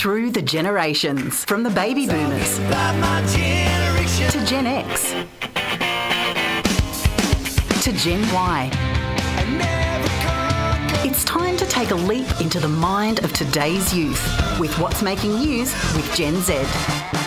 Through the generations, from the baby boomers to Gen X to Gen Y. It's time to take a leap into the mind of today's youth with What's Making News with Gen Z.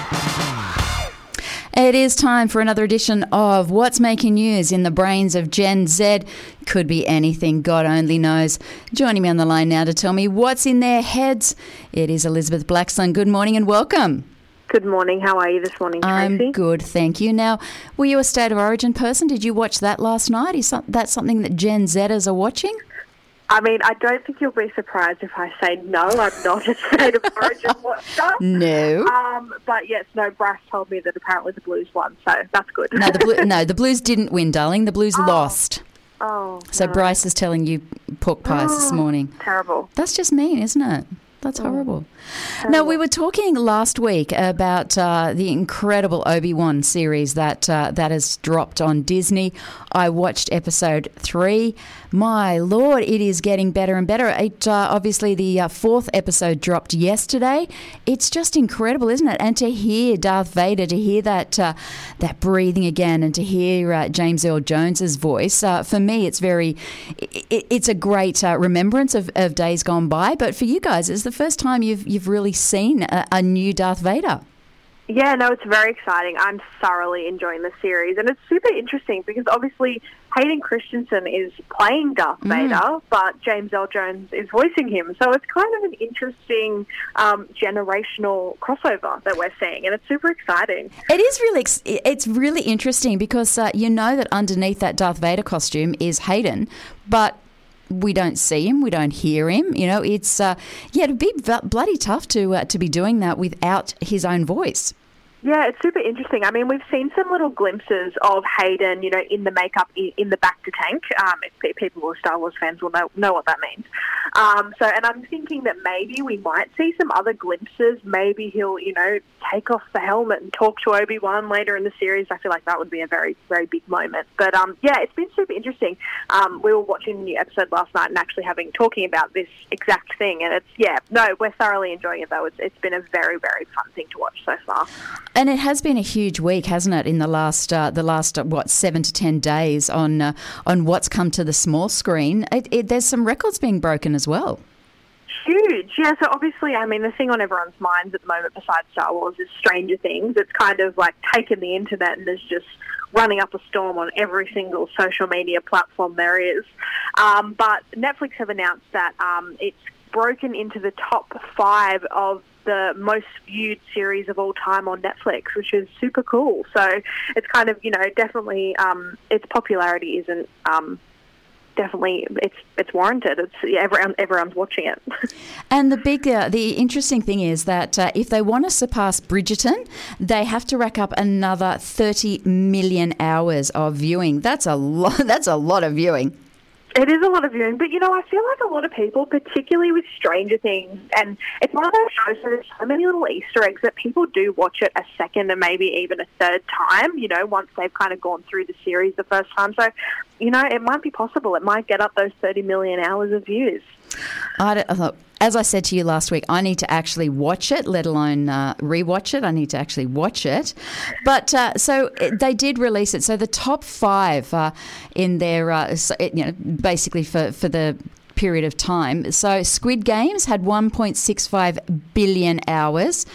It is time for another edition of What's Making News in the Brains of Gen Z. Could be anything, God only knows. Joining me on the line now to tell me what's in their heads, it is Elizabeth Blackstone. Good morning and welcome. Good morning. How are you this morning, Tracy? I'm good, thank you. Now, were you a State of Origin person? Did you watch that last night? Is that something that Gen Zers are watching? I mean, I don't think you'll be surprised if I say no. I'm not a State of Origin watcher. No. Um, but yes, no. Bryce told me that apparently the Blues won, so that's good. No, the Blue, no, the Blues didn't win, darling. The Blues Oh. lost. oh, So no. Bryce is telling you pork pies this Oh. morning. terrible. That's just mean, isn't it? That's horrible. Now, we were talking last week about uh, the incredible Obi Wan series that uh, that has dropped on Disney. I watched episode three. My lord, it is getting better and better. It uh, obviously the uh, fourth episode dropped yesterday. It's just incredible, isn't it? And to hear Darth Vader, to hear that uh, that breathing again, and to hear uh, James Earl Jones's voice, uh, for me, it's very, it, it's a great uh, remembrance of, of days gone by. But for you guys, it's the first time you've you've really seen a, a new Darth Vader. Yeah, no, it's very exciting. I'm thoroughly enjoying the series, and it's super interesting because obviously Hayden Christensen is playing Darth Mm. Vader, but James Earl Jones is voicing him. So it's kind of an interesting um, generational crossover that we're seeing, and it's super exciting. It is really it's really interesting because uh, you know that underneath that Darth Vader costume is Hayden, but we don't see him, we don't hear him. You know, it's uh, yeah, it'd be bloody tough to uh, to be doing that without his own voice. Yeah, it's super interesting. I mean, we've seen some little glimpses of Hayden, you know, in the makeup in, in the bacta tank. Um, if people who are Star Wars fans will know know what that means. Um, so, and I'm thinking that maybe we might see some other glimpses. Maybe he'll, you know, take off the helmet and talk to Obi Wan later in the series. I feel like that would be a very, very big moment. But um, yeah, it's been super interesting. Um, we were watching the new episode last night and actually having talking about this exact thing, and it's yeah, no, we're thoroughly enjoying it though. It's it's been a very, very fun thing to watch so far. And it has been a huge week, hasn't it? In the last uh, the last uh, what seven to ten days on uh, on what's come to the small screen. It, it, there's some records being broken as well. Huge, yeah. So obviously, I mean, the thing on everyone's minds at the moment, besides Star Wars, is Stranger Things. It's kind of like taken the internet and is just running up a storm on every single social media platform there is. Um, but Netflix have announced that um, it's broken into the top five of the most viewed series of all time on Netflix, which is super cool. So it's kind of, you know, definitely um, its popularity isn't. Um, Definitely, it's it's warranted. It's yeah, everyone everyone's watching it. And the big, uh, the interesting thing is that uh, if they want to surpass Bridgerton, they have to rack up another 30 million hours of viewing. That's a lot. That's a lot of viewing. It is a lot of viewing, but you know, I feel like a lot of people, particularly with Stranger Things, and it's one of those shows where there's so many little Easter eggs that people do watch it a second and maybe even a third time, you know, once they've kind of gone through the series the first time. So, you know, it might be possible. It might get up those 30 million hours of views. I don't- as I said to you last week, I need to actually watch it, let alone uh, rewatch it. I need to actually watch it. But uh, so they did release it. So the top five uh, in their, uh, you know, basically for, for the period of time. So Squid Games had 1.65 billion hours.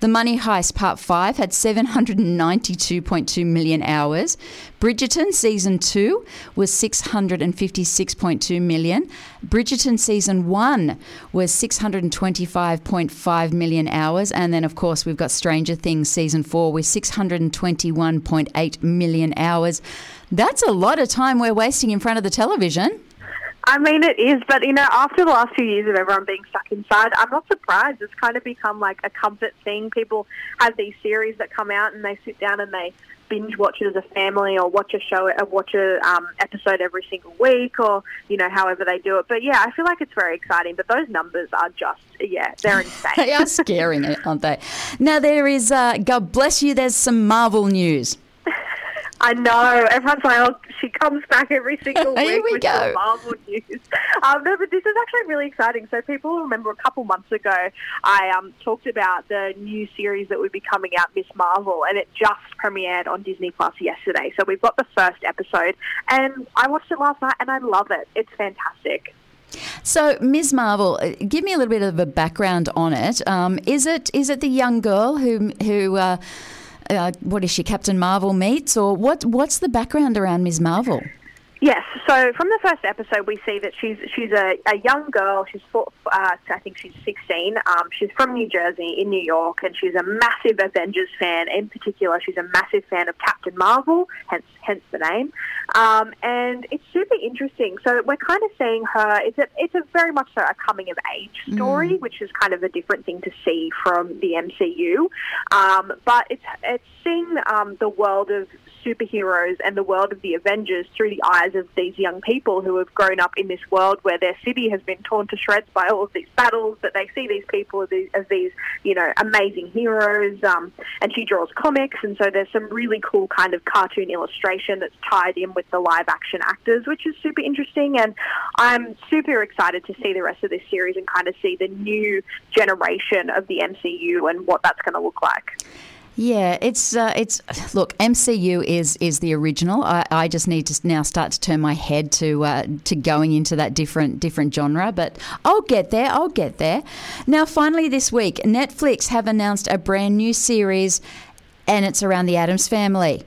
The Money Heist Part 5 had 792.2 million hours. Bridgerton Season 2 was 656.2 million. Bridgerton Season 1 was 625.5 million hours. And then, of course, we've got Stranger Things Season 4 with 621.8 million hours. That's a lot of time we're wasting in front of the television. I mean, it is, but you know, after the last few years of everyone being stuck inside, I'm not surprised. It's kind of become like a comfort thing. People have these series that come out, and they sit down and they binge watch it as a family, or watch a show, or watch a um, episode every single week, or you know, however they do it. But yeah, I feel like it's very exciting. But those numbers are just, yeah, they're insane. They are scaring, aren't they? Now, there is, uh, God bless you, there's some Marvel news. I know. Everyone's like, oh, she comes back every single week Here we with go. the Marvel news. Um, no, but this is actually really exciting. So people remember a couple months ago, I um, talked about the new series that would be coming out, Ms. Marvel, and it just premiered on Disney Plus yesterday. So we've got the first episode, and I watched it last night, and I love it. It's fantastic. So, Ms. Marvel, uh, give me a little bit of a background on it. Um, is it is it the young girl who who uh, uh, what is she, Captain Marvel meets, or what? What's the background around Ms. Marvel? Yes. So from the first episode, we see that she's she's a, a young girl. She's four, uh, I think she's sixteen. Um, she's from New Jersey in New York, and she's a massive Avengers fan. In particular, she's a massive fan of Captain Marvel, hence hence the name. Um, and it's super interesting. So we're kind of seeing her. It's a it's a very much so a coming of age story, which is kind of a different thing to see from the MCU. Um, but it's it's seeing um, the world of superheroes and the world of the Avengers through the eyes of these young people who have grown up in this world where their city has been torn to shreds by all of these battles, but they see these people as these, as these you know, amazing heroes. Um, and she draws comics, and so there's some really cool kind of cartoon illustration that's tied in with the live action actors, which is super interesting. And I'm super excited to see the rest of this series and kind of see the new generation of the MCU and what that's going to look like. Yeah, it's uh, it's look MCU is is the original. I, I just need to now start to turn my head to uh, to going into that different different genre, but I'll get there. I'll get there. Now, finally, this week, Netflix have announced a brand new series, and it's around the Addams family.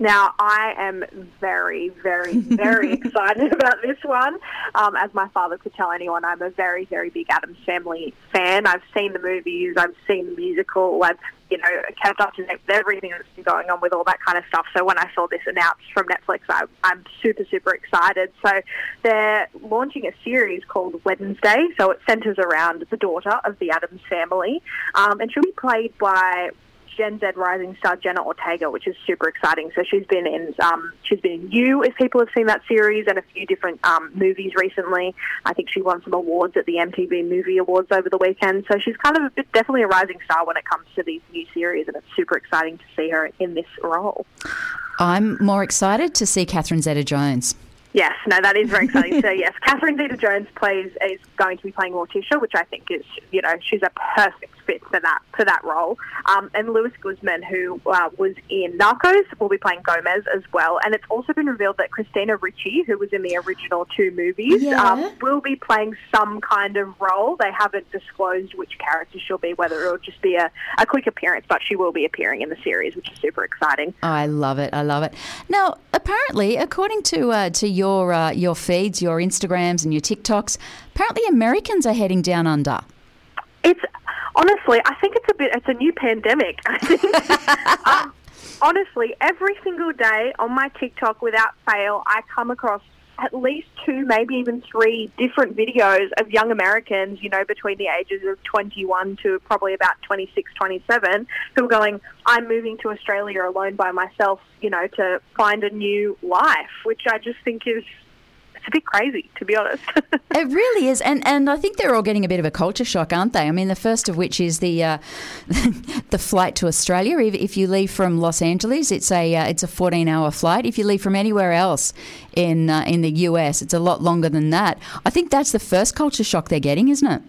Now, I am very, very, very excited about this one. Um, as my father could tell anyone, I'm a very, very big Addams Family fan. I've seen the movies, I've seen the musical, I've you know kept up to date with everything that's been going on with all that kind of stuff. So when I saw this announced from Netflix, I, I'm super, super excited. So they're launching a series called Wednesday. So it centres around the daughter of the Addams family, um, and she'll be played by Gen Z rising star Jenna Ortega, which is super exciting. So she's been in um, she's been in You, if people have seen that series, and a few different um, movies recently. I think she won some awards at the MTV Movie Awards over the weekend. So she's kind of a bit, definitely a rising star when it comes to these new series, and it's super exciting to see her in this role. I'm more excited to see Catherine Zeta-Jones. Yes, no, that is very exciting. so yes, Catherine Zeta-Jones plays is going to be playing Morticia, which I think is you know she's a perfect fit for that for that role. Um, and Luis Guzman, who uh, was in Narcos, will be playing Gomez as well. And it's also been revealed that Christina Ricci, who was in the original two movies, Yeah. um, will be playing some kind of role. They haven't disclosed which character she'll be, whether it'll just be a, a quick appearance, but she will be appearing in the series, which is super exciting. Oh, I love it. I love it. Now, apparently, according to uh, to your uh, your feeds, your Instagrams, and your TikToks, apparently Americans are heading down under. It's honestly, I think it's a bit. It's a new pandemic. I think. um, honestly, every single day on my TikTok, without fail, I come across at least two, maybe even three different videos of young Americans, you know, between the ages of 21 to probably about 26, 27, who are going, I'm moving to Australia alone by myself, you know, to find a new life, which I just think is, a bit crazy, to be honest. It really is, and and I think they're all getting a bit of a culture shock, aren't they? I mean, the first of which is the uh, the flight to Australia. If, if you leave from Los Angeles, it's a uh, it's a fourteen hour flight. If you leave from anywhere else in uh, in the US, it's a lot longer than that. I think that's the first culture shock they're getting, isn't it?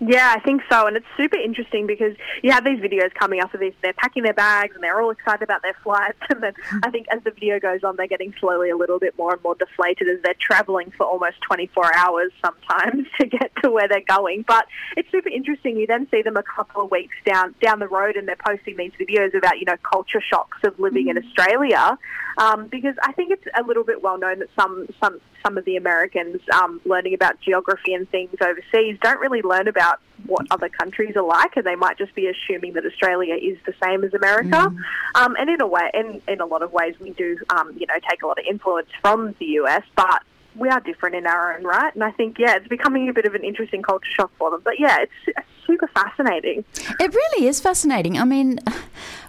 Yeah, I think so. And it's super interesting because you have these videos coming up of this. They're packing their bags and they're all excited about their flights. And then I think as the video goes on, they're getting slowly a little bit more and more deflated as they're traveling for almost 24 hours sometimes to get to where they're going. But it's super interesting. You then see them a couple of weeks down down the road and they're posting these videos about, you know, culture shocks of living in Australia. Um, because I think it's a little bit well known that some, some, some of the Americans um, learning about geography and things overseas don't really learn about what other countries are like, and they might just be assuming that Australia is the same as America. Um, and in a way, in, in a lot of ways, we do, um, you know, take a lot of influence from the US, but we are different in our own right. And I think, yeah, it's becoming a bit of an interesting culture shock for them. But yeah, it's super fascinating. It really is fascinating. I mean,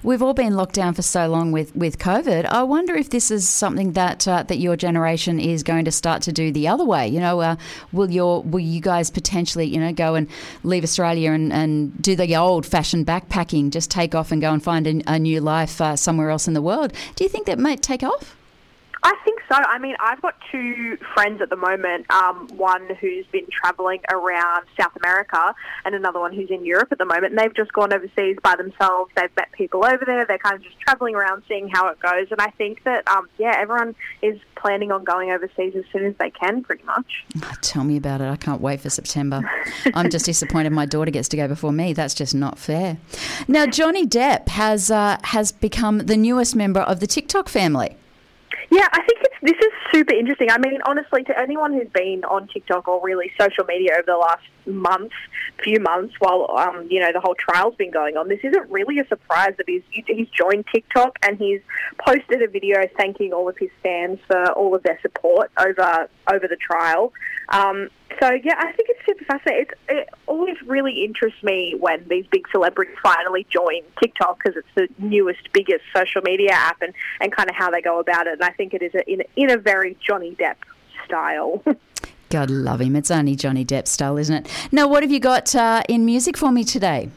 we've all been locked down for so long with, with COVID. I wonder if this is something that uh, that your generation is going to start to do the other way. You know, uh, will your will you guys potentially you know go and leave Australia and, and do the old fashioned backpacking, just take off and go and find a, a new life uh, somewhere else in the world? Do you think that might take off? I think so. I mean, I've got two friends at the moment. Um, one who's been travelling around South America, and another one who's in Europe at the moment. And they've just gone overseas by themselves. They've met people over there. They're kind of just travelling around, seeing how it goes. And I think that, um, yeah, everyone is planning on going overseas as soon as they can, pretty much. Oh, tell me about it. I can't wait for September. I'm just disappointed my daughter gets to go before me. That's just not fair. Now, Johnny Depp has uh, has become the newest member of the TikTok family. Yeah, I think it's this is super interesting. I mean, honestly, to anyone who's been on TikTok or really social media over the last month, few months, while um, you know the whole trial's been going on, this isn't really a surprise that he's he's joined TikTok and he's posted a video thanking all of his fans for all of their support over over the trial. Um, so yeah, I think it's super fascinating. It's, it always really interests me when these big celebrities finally join TikTok because it's the newest, biggest social media app, and, and kind of how they go about it. And I think it is a, in in a very Johnny Depp style. God love him. It's only Johnny Depp style, isn't it? Now, what have you got uh, in music for me today?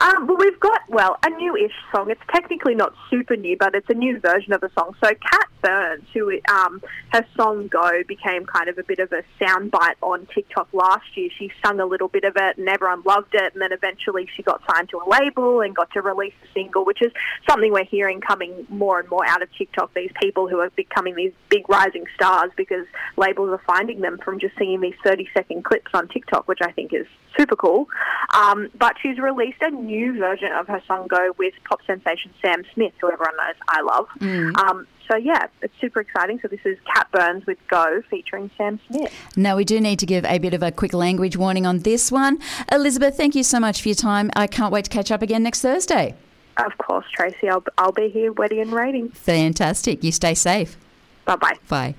Um, well, we've got, well, a new-ish song. It's technically not super new, but it's a new version of the song. So Cat Burns, who um, her song Go became kind of a bit of a soundbite on TikTok last year. She sung a little bit of it and everyone loved it. And then eventually she got signed to a label and got to release a single, which is something we're hearing coming more and more out of TikTok. These people who are becoming these big rising stars because labels are finding them from just singing these 30-second clips on TikTok, which I think is super cool. Um, but she's released a new version of her song Go with pop sensation Sam Smith, who everyone knows I love. Mm. Um, so yeah, it's super exciting. So this is Cat Burns with Go featuring Sam Smith. Now we do need to give a bit of a quick language warning on this one. Elizabeth, thank you so much for your time. I can't wait to catch up again next Thursday. Of course, Tracy. I'll, I'll be here ready and waiting. Fantastic. You stay safe. Bye bye. Bye.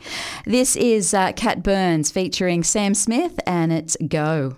This is uh, Cat Burns featuring Sam Smith, and it's Go.